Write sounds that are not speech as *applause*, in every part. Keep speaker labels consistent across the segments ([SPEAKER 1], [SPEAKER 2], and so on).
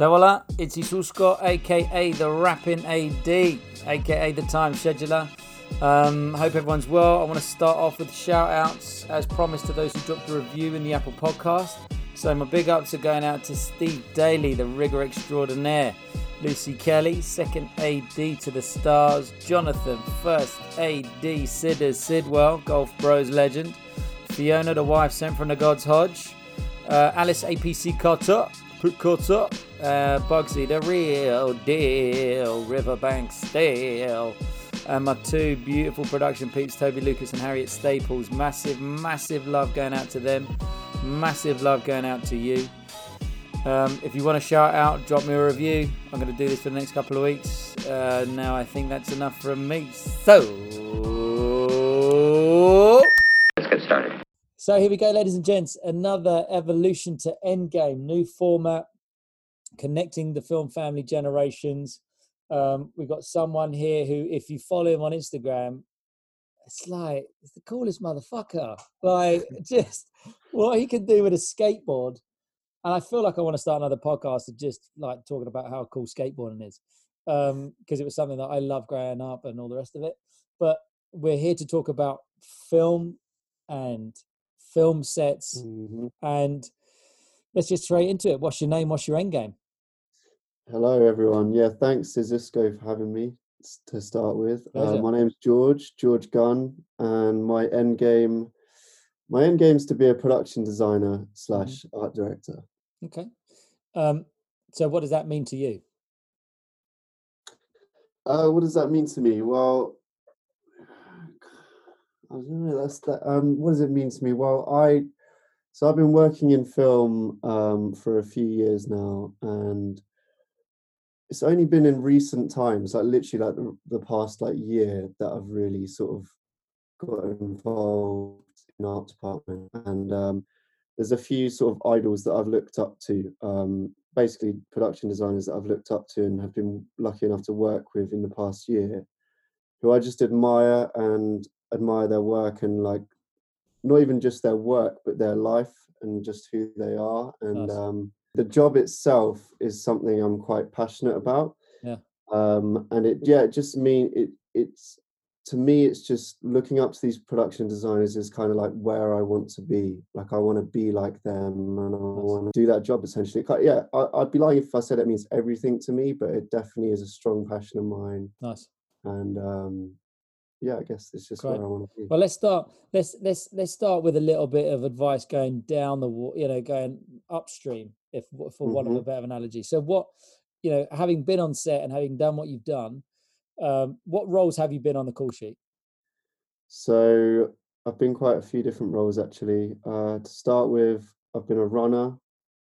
[SPEAKER 1] So voila, it's Isusko, aka the Rapping AD, aka the Time Scheduler. Um, hope everyone's well. I want to start off with shout outs, as promised, to those who dropped a review in the Apple podcast. So my big ups are going out to Steve Daly, the rigger extraordinaire. Lucy Kelly, second AD to the stars. Jonathan, first AD Sidders Sidwell, Golf Bros legend. Fiona, the wife sent from the God's Hodge. Uh, Alice APC Carter, put Carter. Uh, Bugsy, the real deal. Riverbank Steel. And my two beautiful production peeps, Toby Lucas and Harriet Staples. Massive, massive love going out to them. Massive love going out to you. Um, if you want to shout out, drop me a review. I'm going to do this for the next couple of weeks. Uh, now I think that's enough from me. So
[SPEAKER 2] let's get started.
[SPEAKER 1] So here we go, ladies and gents. Another evolution to Endgame, new format, connecting the film family generations. Um, we've got someone here who, if you follow him on Instagram, it's like it's the coolest motherfucker. Like *laughs* just what he can do with a skateboard and I feel like I want to start another podcast of just like talking about how cool skateboarding is, because um, it was something that I love growing up and all the rest of it. But we're here to talk about film and film sets, mm-hmm. and let's just straight into it. What's your name? What's your end game?
[SPEAKER 3] Hello, everyone. Yeah, thanks to Zisco for having me to start with. Uh, my name's George, George Gunn, and my end game my end game is to be a production designer mm-hmm. slash art director.
[SPEAKER 1] Okay. Um, so what does that mean to you?
[SPEAKER 3] Uh, what does that mean to me? Well, I don't know. That's that. Um, what does it mean to me? Well, I so I've been working in film um, for a few years now, and it's only been in recent times, like literally like the, the past like year, that I've really sort of got involved in art department, and um, there's a few sort of idols that I've looked up to, um, basically production designers that I've looked up to and have been lucky enough to work with in the past year, who I just admire and admire their work and like not even just their work but their life and just who they are and nice. um, the job itself is something I'm quite passionate about.
[SPEAKER 1] Yeah.
[SPEAKER 3] Um, and it yeah, it just mean it it's to me it's just looking up to these production designers is kind of like where i want to be. Like i want to be like them and i want to do that job essentially. Yeah I, would be lying if i said it means everything to me but it definitely is a strong passion of mine.
[SPEAKER 1] Nice.
[SPEAKER 3] And um yeah i guess it's just Great. where i want to be.
[SPEAKER 1] Well let's start let's let's let's start with a little bit of advice going down the you know going upstream if for mm-hmm. one of a mm-hmm. better analogy so what you know having been on set and having done what you've done um, what roles have you been on the call sheet?
[SPEAKER 3] So I've been quite a few different roles actually. Uh, to start with, I've been a runner.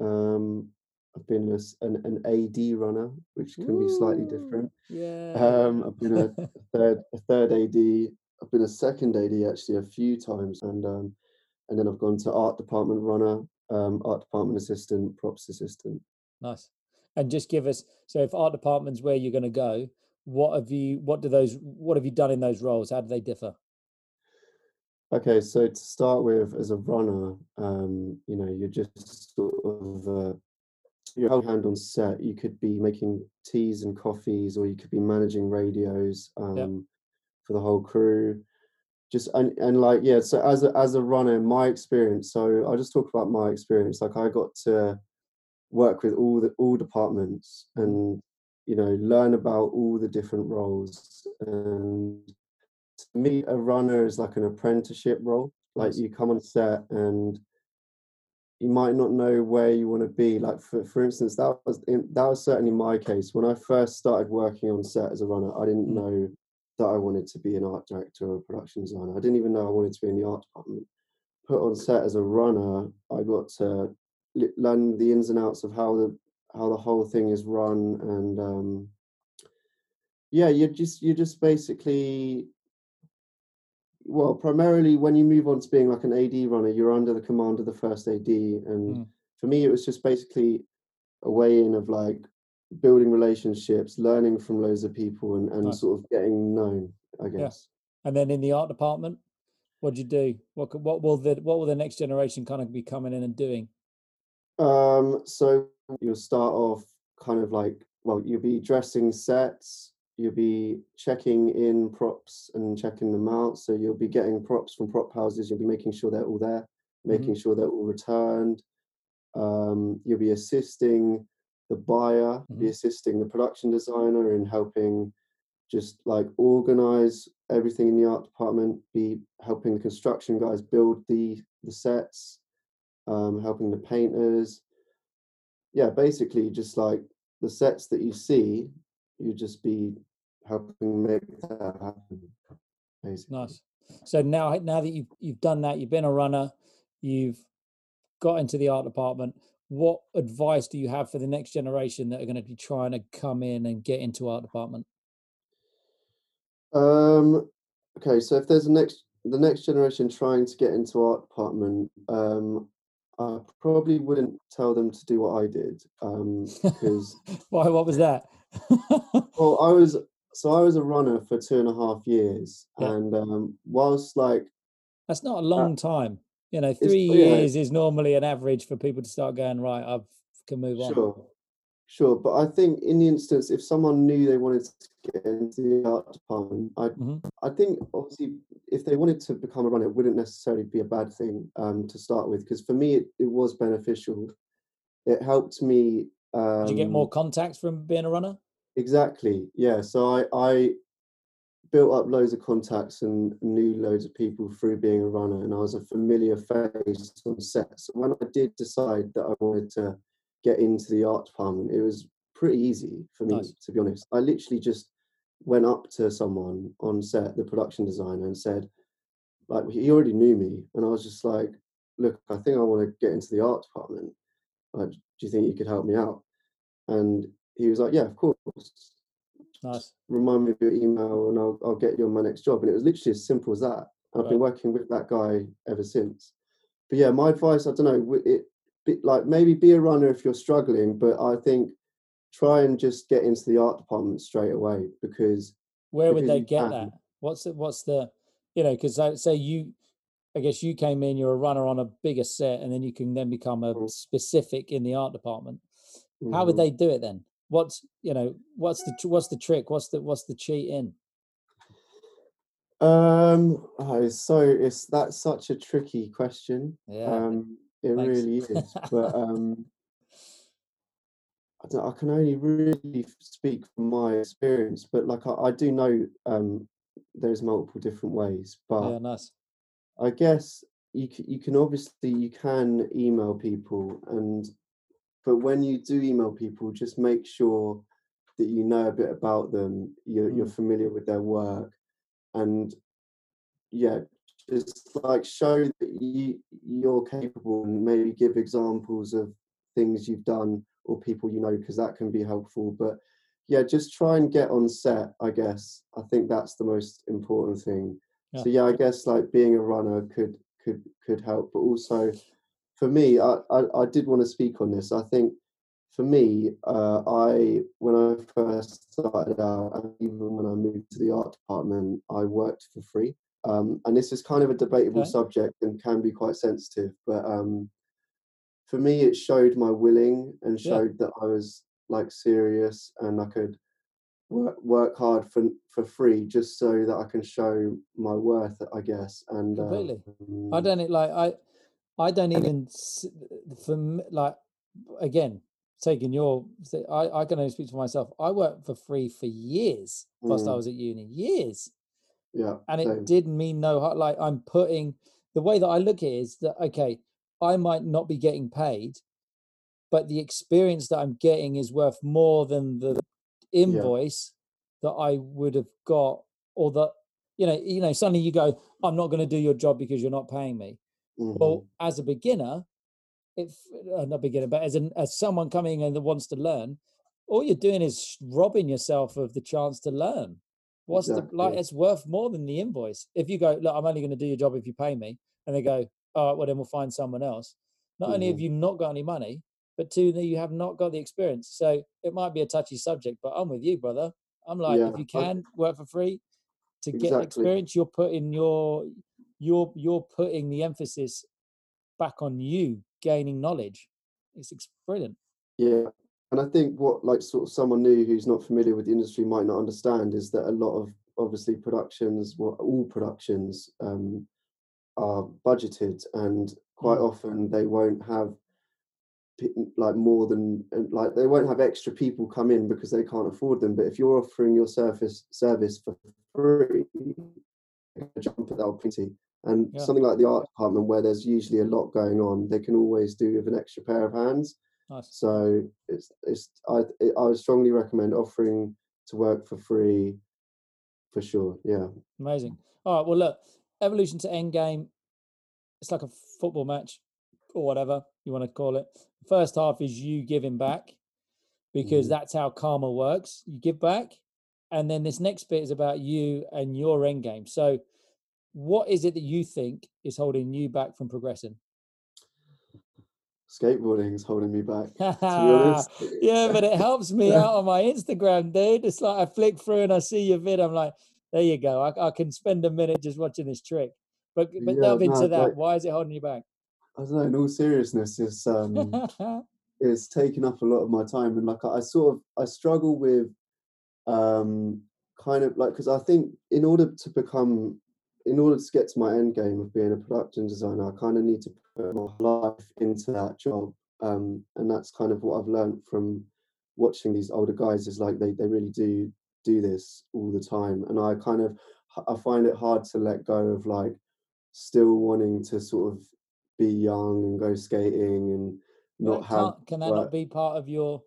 [SPEAKER 3] Um, I've been a, an, an AD runner, which can Ooh, be slightly different.
[SPEAKER 1] Yeah.
[SPEAKER 3] Um, I've been a, *laughs* a, third a third AD. I've been a second AD actually a few times, and um, and then I've gone to art department runner, um, art department assistant, props assistant.
[SPEAKER 1] Nice. And just give us so if art department's where you're going to go, what have you what do those what have you done in those roles how do they differ
[SPEAKER 3] okay so to start with as a runner um you know you're just sort of uh, your whole hand on set you could be making teas and coffees or you could be managing radios um yep. for the whole crew just and, and like yeah so as a as a runner my experience so i'll just talk about my experience. Like i got to work with all the all departments and you know learn about all the different roles. And to me a runner is like an apprenticeship role. Like you come on set and you might not know where you want to be. Like for, for instance that was in, that was certainly my case. When i first started working on set as a runner i didn't mm. know that i wanted to be an art director or a production designer. I didn't even know i wanted to be in the art department. Put on set as a runner i got to learn the ins and outs of how the how the whole thing is run and um, yeah you're just you're just basically well primarily when you move on to being like an ad runner you're under the command of the first ad and mm. for me it was just basically a way in of like building relationships learning from loads of people and, and nice. sort of getting known i guess
[SPEAKER 1] yeah. and then in the art department what do you do what what will the what will the next generation kind of be coming in and doing
[SPEAKER 3] um so you'll start off kind of like well, you'll be dressing sets, you'll be checking in props and checking them out. So you'll be getting props from prop houses. You'll be making sure they're all there, making
[SPEAKER 1] Mm-hmm.
[SPEAKER 3] sure they're all returned. Um, you'll be assisting the buyer, be
[SPEAKER 1] Mhm.
[SPEAKER 3] assisting the production designer in helping just like organize everything in the art department, be helping the construction guys build the the sets, um, helping the painters. Yeah, basically just like the sets that you see, you just be helping make that happen. Basically.
[SPEAKER 1] Nice. So now, now that you've you've done that, you've been a runner, you've got into the art department. What advice do you have for the next generation that are going to be trying to come in and get into our department?
[SPEAKER 3] Um, okay, so if there's a next the next generation trying to get into art department, um, I probably wouldn't tell them to do what I did, um, because *laughs*
[SPEAKER 1] Why? What was that? *laughs*
[SPEAKER 3] well, I was so I was a runner for two and a half years,
[SPEAKER 1] Yeah.
[SPEAKER 3] and um, whilst like
[SPEAKER 1] That's not a long time. You know,
[SPEAKER 3] it's-
[SPEAKER 1] three
[SPEAKER 3] yeah.
[SPEAKER 1] years is normally an average for people to start going right. I can move on.
[SPEAKER 3] Sure, sure. But I think in the instance, if someone knew they wanted to get into the art department, I
[SPEAKER 1] Mhm.
[SPEAKER 3] I think obviously if they wanted to become a runner, it wouldn't necessarily be a bad thing um, to start with. Because for me, it, it was beneficial. It helped me. Um,
[SPEAKER 1] Did you get more contacts from being a runner?
[SPEAKER 3] Exactly. Yeah. So I I built up loads of contacts and knew loads of people through being a runner, and I was a familiar face on set. So when I did decide that I wanted to get into the art department, it was pretty easy for me,
[SPEAKER 1] Nice.
[SPEAKER 3] to be honest. I literally just went up to someone on set, the production designer, and said, like, he already knew me, and I was just like, look, I think I want to get into the art department. Like, do you think you could help me out? And he was like, yeah, of course
[SPEAKER 1] Nice.
[SPEAKER 3] remind me of your email and I'll, I'll get you on my next job. And it was literally as simple as that. And I've been working with that guy ever since. But yeah, my advice, I don't know, it be, like maybe be a runner if you're struggling, but I think try and just get into the art department straight away because
[SPEAKER 1] Where would
[SPEAKER 3] because
[SPEAKER 1] they get
[SPEAKER 3] can.
[SPEAKER 1] that? What's the, what's the, you know, because I say you, I guess you came in, you're a runner on a bigger set, and then you can then become a
[SPEAKER 3] Mm.
[SPEAKER 1] specific in the art department. How would
[SPEAKER 3] Mhm.
[SPEAKER 1] they do it then? What's you know, what's the what's the trick? What's the what's the cheat in?
[SPEAKER 3] Um, oh, so it's that's such a tricky question.
[SPEAKER 1] Yeah,
[SPEAKER 3] Um, it
[SPEAKER 1] thanks.
[SPEAKER 3] really is. But *laughs* um, I, don't, I can only really speak from my experience. But like I, I do know um, there's multiple different ways. But
[SPEAKER 1] yeah, nice.
[SPEAKER 3] I guess you you can obviously you can email people and but when you do email people, just make sure that you know a bit about them. You're you're
[SPEAKER 1] Mm.
[SPEAKER 3] familiar with their work, and yeah, just like show that you you're capable and maybe give examples of things you've done or people you know because that can be helpful. But yeah, just try and get on set. I guess I think that's the most important thing.
[SPEAKER 1] Yeah.
[SPEAKER 3] So yeah, I guess like being a runner could could could help, but also for me, I, I, I did want to speak on this. I think for me, uh, I when I first started out, and even when I moved to the art department, I worked for free. Um, and this is kind of a debatable
[SPEAKER 1] Okay.
[SPEAKER 3] subject and can be quite sensitive, but um, for me, it showed my willing and
[SPEAKER 1] Yeah.
[SPEAKER 3] showed that I was like serious and I could work work hard for for free just so that I can show my worth, I guess. And
[SPEAKER 1] Completely. I
[SPEAKER 3] um,
[SPEAKER 1] don't e- like I I don't even for like again taking your I I can only speak for myself. I worked for free for years whilst I
[SPEAKER 3] Mm.
[SPEAKER 1] was at uni, years,
[SPEAKER 3] yeah,
[SPEAKER 1] and it
[SPEAKER 3] same.
[SPEAKER 1] didn't mean no like I'm putting the way that I look at it is that okay, I might not be getting paid, but the experience that I'm getting is worth more than the invoice that I would have got, or that you know, you know, suddenly you go, I'm not going to do your job because you're not paying me.
[SPEAKER 3] Mhm.
[SPEAKER 1] Well, as a beginner, if uh, not beginner, but as an as someone coming in that wants to learn, all you're doing is robbing yourself of the chance to learn. What's the like? It's worth more than the invoice. If you go, look, I'm only going to do your job if you pay me, and they go, all right, well then we'll find someone else. Not only have
[SPEAKER 3] Mhm.
[SPEAKER 1] you not got any money, but two, that you have not got the experience. So it might be a touchy subject, but I'm with you, brother. I'm like,
[SPEAKER 3] Yeah,
[SPEAKER 1] if you
[SPEAKER 3] I-
[SPEAKER 1] can work for free to get experience, you're putting your you're you're putting the emphasis back on you gaining knowledge. It's ex- brilliant.
[SPEAKER 3] Yeah, and I think what like sort of someone new who's not familiar with the industry might not understand is that a lot of obviously productions, well, all productions um, are budgeted, and quite
[SPEAKER 1] Mm.
[SPEAKER 3] often they won't have like more than like they won't have extra people come in because they can't afford them. But if you're offering your service service for free, they're gonna jump at that opportunity. And
[SPEAKER 1] Yeah.
[SPEAKER 3] something like the art department, where there's usually a lot going on, they can always do with an extra pair of hands.
[SPEAKER 1] Nice.
[SPEAKER 3] So it's it's I I would strongly recommend offering to work for free, for sure. Yeah.
[SPEAKER 1] Amazing. All right. Well, look, evolution to end game. It's like a football match or whatever you want to call it. First half is you giving back because
[SPEAKER 3] Mhm.
[SPEAKER 1] that's how karma works. You give back, and then this next bit is about you and your end game So, what is it that you think is holding you back from progressing?
[SPEAKER 3] Skateboarding is holding me back. *laughs* To be honest.
[SPEAKER 1] yeah, but it helps me *laughs* out on my Instagram, dude. It's like I flick through and I see your vid. I'm like, there you go. I, I can spend a minute just watching this trick. But but
[SPEAKER 3] Yeah,
[SPEAKER 1] delve into
[SPEAKER 3] no,
[SPEAKER 1] that.
[SPEAKER 3] like-
[SPEAKER 1] Why is it holding you back?
[SPEAKER 3] I don't know. In all seriousness, it's um. *laughs* it's taken up a lot of my time and like I, I sort of I struggle with um kind of like because I think in order to become in order to get to my end game of being a production designer I kind of need to put my life into that job um and that's kind of what I've learned from watching these older guys is like they they really do do this all the time and I kind of I find it hard to let go of like still wanting to sort of be young and go skating and not have
[SPEAKER 1] can that
[SPEAKER 3] work.
[SPEAKER 1] not be part of your?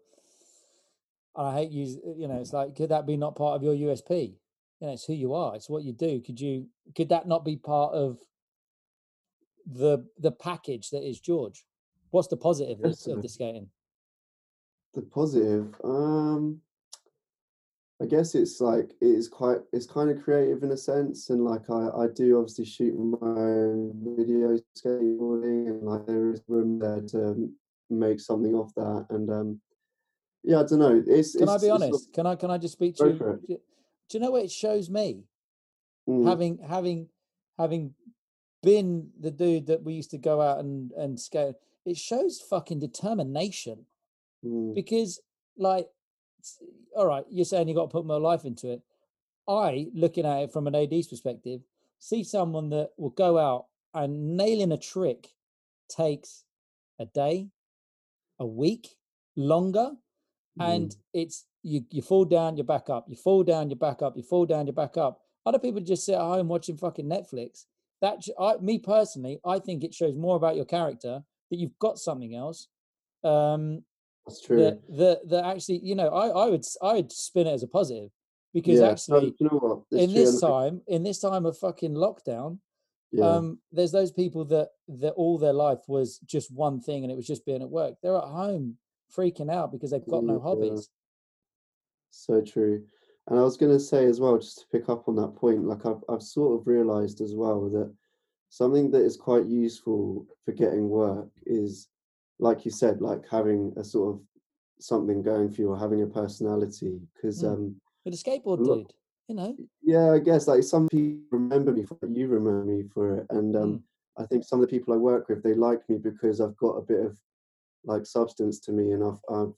[SPEAKER 1] I hate use. You know, it's like could that be not part of your USP? You know, it's who you are. It's what you do. Could you? Could that not be part of the the package that is George? What's the positive of, of the skating?
[SPEAKER 3] the positive um i guess it's like it is quite it's kind of creative in a sense and like i i do obviously shoot my own videos skateboarding and like there is room there to make something of that and um yeah i don't know it's
[SPEAKER 1] Can I
[SPEAKER 3] it's,
[SPEAKER 1] be
[SPEAKER 3] it's not-
[SPEAKER 1] honest? Can I can I just speak to you? Do do you know what it shows me?
[SPEAKER 3] Mm,
[SPEAKER 1] having having having been the dude that we used to go out and and skate it shows fucking determination
[SPEAKER 3] mm,
[SPEAKER 1] because like all right you're saying you got to put more life into it i looking at it from an ad's perspective see someone that will go out and nailing a trick takes a day a week longer and
[SPEAKER 3] mm,
[SPEAKER 1] it's you you fall down you back up. You fall down you back up. You fall down you back up. Other people just sit at home watching fucking netflix. That I, me personally i think it shows more about your character that you've got something else um
[SPEAKER 3] that's true.
[SPEAKER 1] that that that actually you know i i would I would spin it as a positive because
[SPEAKER 3] yeah
[SPEAKER 1] actually
[SPEAKER 3] you know what?
[SPEAKER 1] In this time in this time of fucking lockdown
[SPEAKER 3] yeah.
[SPEAKER 1] um there's those people that that all their life was just one thing and it was just being at work. They're at home freaking out because they've got no hobbies
[SPEAKER 3] So true. And I was going to say as well, just to pick up on that point, like I've, I've sort of realized as well that something that is quite useful for getting work is, like you said, like having a sort of something going for you or having a personality. Because,
[SPEAKER 1] Mm.
[SPEAKER 3] um,
[SPEAKER 1] with a skateboard
[SPEAKER 3] Look-
[SPEAKER 1] dude you know
[SPEAKER 3] yeah, I guess like some people remember me for it, you remember me for it. And um,
[SPEAKER 1] Mm.
[SPEAKER 3] I think some of the people I work with, they like me because I've got a bit of like substance to me and I've,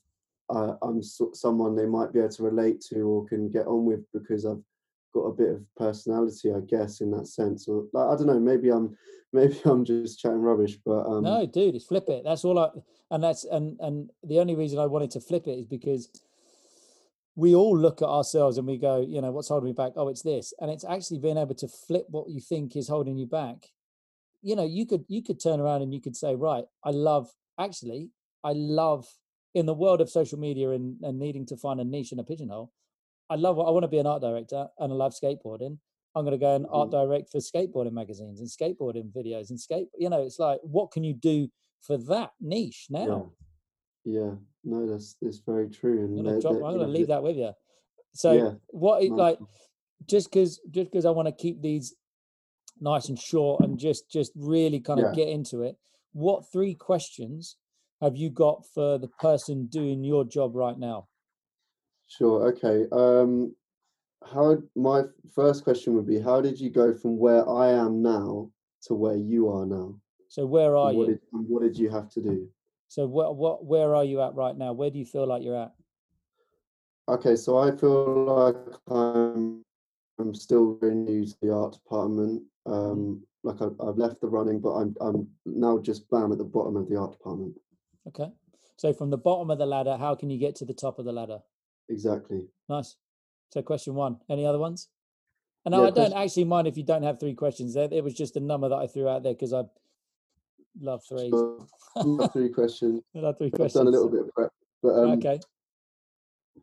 [SPEAKER 3] uh, I'm so, someone they might be able to relate to or can get on with because I've got a bit of personality, I guess, in that sense. Or like, I don't know, maybe I'm *laughs* maybe I'm just chatting rubbish, but um,
[SPEAKER 1] no dude it's flip it. That's all i and that's and and the only reason i wanted to flip it is because we all look at ourselves and we go you know what's holding me back? Oh it's this. And it's actually being able to flip what you think is holding you back. You know you could you could turn around and you could say right i love actually i love in the world of social media and, and needing to find a niche and a pigeonhole i love i want to be an art director and i love skateboarding. I'm going to go and art mm. direct for skateboarding magazines and skateboarding videos and skate you know it's like what can you do for that niche now?
[SPEAKER 3] Yeah, yeah, no, that's that's very true. And
[SPEAKER 1] i'm gonna drop
[SPEAKER 3] they-
[SPEAKER 1] i'm
[SPEAKER 3] you
[SPEAKER 1] gonna leave that with you so
[SPEAKER 3] Yeah,
[SPEAKER 1] what it like just because just because i want to keep these nice and short and just just really kind of
[SPEAKER 3] Yeah.
[SPEAKER 1] get into it what three questions have you got for the person doing your job right now
[SPEAKER 3] Sure. Okay. Um, how my first question would be, how did you go from where I am now to where you are now?
[SPEAKER 1] so where are
[SPEAKER 3] what
[SPEAKER 1] you
[SPEAKER 3] did what did you have to do?
[SPEAKER 1] So what what where are you at right now? Where do you feel like you're at?
[SPEAKER 3] Okay, so I feel like I'm I'm still very new to the art department.
[SPEAKER 1] Mm-hmm.
[SPEAKER 3] Um, like I've, I've left the running, but I'm I'm now just bam at the bottom of the art department.
[SPEAKER 1] Okay. So from the bottom of the ladder, how can you get to the top of the ladder?
[SPEAKER 3] Exactly.
[SPEAKER 1] Nice. So question one. Any other ones? And
[SPEAKER 3] Yeah,
[SPEAKER 1] I don't
[SPEAKER 3] question-
[SPEAKER 1] actually mind if you don't have three questions. There, it was just a number that I threw out there because I love threes.
[SPEAKER 3] So, three *laughs* questions.
[SPEAKER 1] I love three
[SPEAKER 3] I've
[SPEAKER 1] questions.
[SPEAKER 3] done a little bit of prep, but um,
[SPEAKER 1] okay.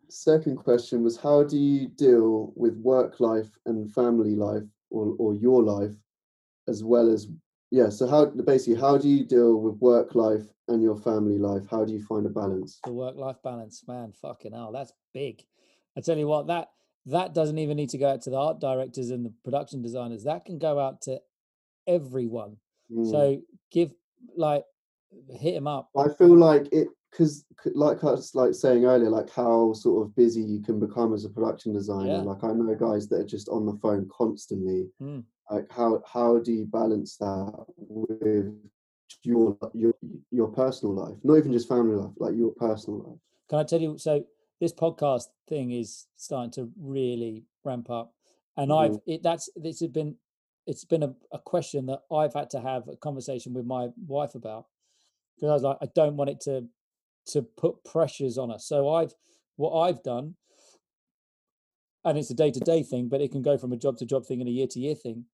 [SPEAKER 3] Second question was how do you deal with work life and family life or, or your life as well as yeah so how basically how do you deal with work life and your family life how do you find a balance
[SPEAKER 1] The work-life balance, man. Fucking hell, that's big. I tell you what, that that doesn't even need to go out to the art directors and the production designers. That can go out to everyone.
[SPEAKER 3] Mm.
[SPEAKER 1] So give like hit him up.
[SPEAKER 3] i feel like it because like i was like saying earlier like how sort of busy you can become as a production designer
[SPEAKER 1] Yeah.
[SPEAKER 3] like i know guys that are just on the phone constantly
[SPEAKER 1] Mm.
[SPEAKER 3] like how how do you balance that with your your your personal life not even just family life like your personal life
[SPEAKER 1] Can I tell you? So this podcast thing is starting to really ramp up, and
[SPEAKER 3] Mhm.
[SPEAKER 1] I've it that's this has been it's been a, a question that I've had to have a conversation with my wife about because I was like I don't want it to to put pressures on us. So I've what I've done, and it's a day to day thing, but it can go from a job to job thing and a year to year thing,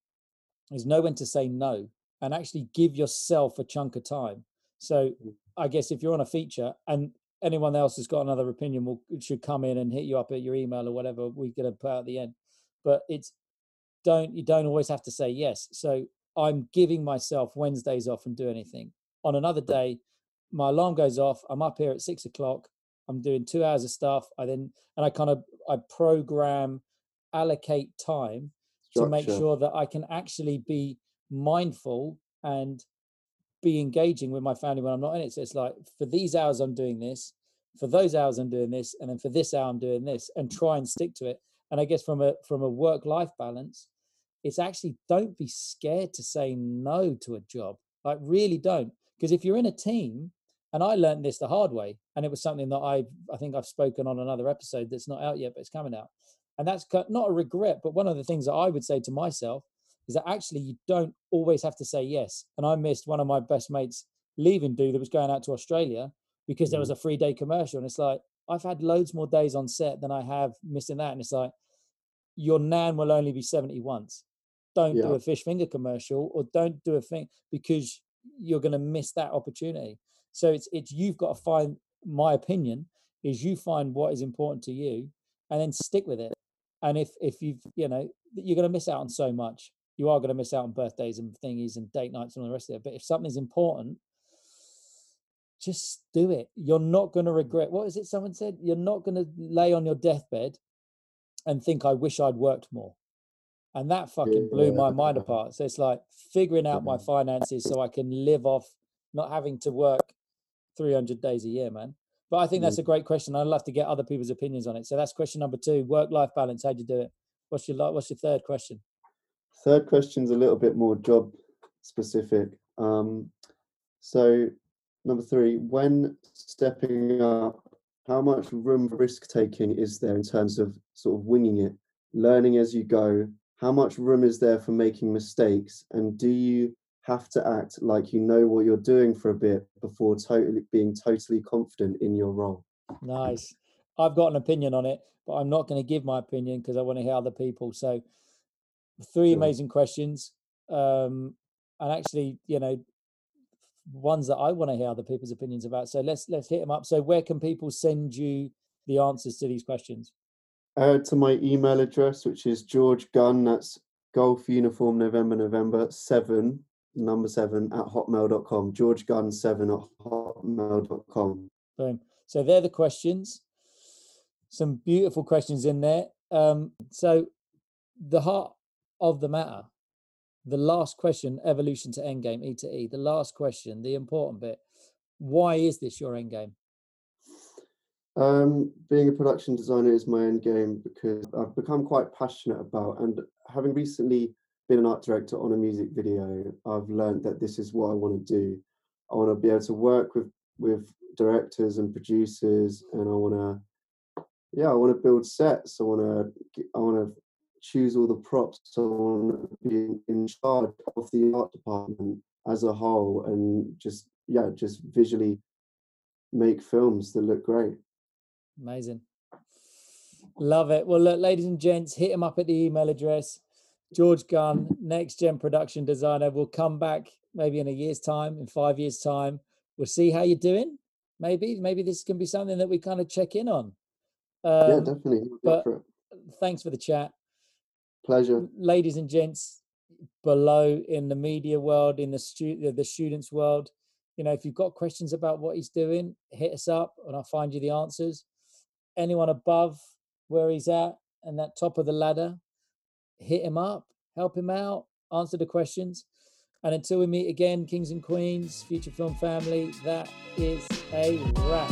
[SPEAKER 1] is know when to say no and actually give yourself a chunk of time. So
[SPEAKER 3] Mm.
[SPEAKER 1] I guess if you're on a feature and anyone else has got another opinion will should come in and hit you up at your email or whatever we're going to put out at the end. But it's don't you don't always have to say yes. So I'm giving myself Wednesdays off and do anything. On another day, my alarm goes off. I'm up here at six o'clock. I'm doing two hours of stuff. I then and I kind of I program allocate time to make sure that I can actually be mindful and be engaging with my family when I'm not in it. So it's like for these hours I'm doing this, for those hours I'm doing this, and then for this hour I'm doing this, and try and stick to it. And I guess from a from a work life balance, it's actually don't be scared to say no to a job. Like really don't, because if you're in a team, and I learned this the hard way, and it was something that I I think I've spoken on another episode that's not out yet, but it's coming out. And that's not a regret, but one of the things that I would say to myself is that actually you don't always have to say yes. And I missed one of my best mates leaving do that was going out to Australia because there was mm-hmm. a three day commercial. And it's like, I've had loads more days on set than I have missing that. And it's like, your nan will only be 70 once. Don't do a fish finger commercial or don't do a thing because you're going to miss that opportunity. So it's, it's, you've got to find, my opinion is you find what is important to you and then stick with it. And if, if you've, you know, you're going to miss out on so much you are going to miss out on birthdays and thingies and date nights and all the rest of it. But if something's important, just do it. You're not going to regret. What is it someone said? You're not going to lay on your deathbed and think, I wish I'd worked more. And that fucking blew my mind apart. So it's like figuring out my finances so I can live off not having to work 300 days a year, man. But I think that's a great question. I'd love to get other people's opinions on it. So that's question number two: work-life balance. How do you do it? What's your What's your third question?
[SPEAKER 3] Third question's a little bit more job specific. Um, so number three, when stepping up, how much room for risk taking is there in terms of sort of winging it, learning as you go? How much room is there for making mistakes? And do you have to act like you know what you're doing for a bit before totally being totally confident in your role?
[SPEAKER 1] Nice. I've got an opinion on it, but I'm not going to give my opinion because I want to hear other people. So, three
[SPEAKER 3] Sure.
[SPEAKER 1] amazing questions, um, and actually, you know, ones that I want to hear other people's opinions about. So let's let's hit them up. So, where can people send you the answers to these questions?
[SPEAKER 3] Uh, to my email address, which is George Gunn, that's Golf Uniform November November seven, number seven at hotmail.com. George Gunn seven at hotmail.com.
[SPEAKER 1] Boom. So they're the questions. Some beautiful questions in there. Um, so the heart of the matter, the last question, evolution to endgame, E to E. The last question, the important bit. Why is this your endgame?
[SPEAKER 3] Um, being a production designer is my end game because I've become quite passionate about and having recently been an art director on a music video, I've learned that this is what I want to do. I want to be able to work with with directors and producers, and I want to, yeah, I want to build sets. I want to, I want to choose all the props. So I want to be in charge of the art department as a whole, and just yeah, just visually make films that look great.
[SPEAKER 1] Amazing. Love it. Well, look, ladies and gents, hit him up at the email address. George Gunn, next gen production designer, We'll come back maybe in a year's time, in five years' time. We'll see how you're doing. Maybe, maybe this can be something that we kind of check in on.
[SPEAKER 3] Um, yeah, definitely.
[SPEAKER 1] But thanks for the chat.
[SPEAKER 3] Pleasure.
[SPEAKER 1] Ladies and gents, below in the media world, in the stu- the students world, you know, if you've got questions about what he's doing, hit us up and I'll find you the answers. Anyone above where he's at and that top of the ladder, hit him up, help him out, answer the questions. And until we meet again, Kings and Queens, Future Film Family, that is a wrap.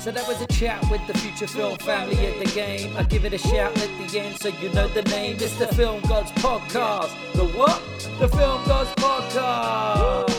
[SPEAKER 1] So that was a chat with the Future Film Family at the game. I give it a shout at the end so you know the name. It's the Film Gods Podcast. The what? The Film Gods Podcast.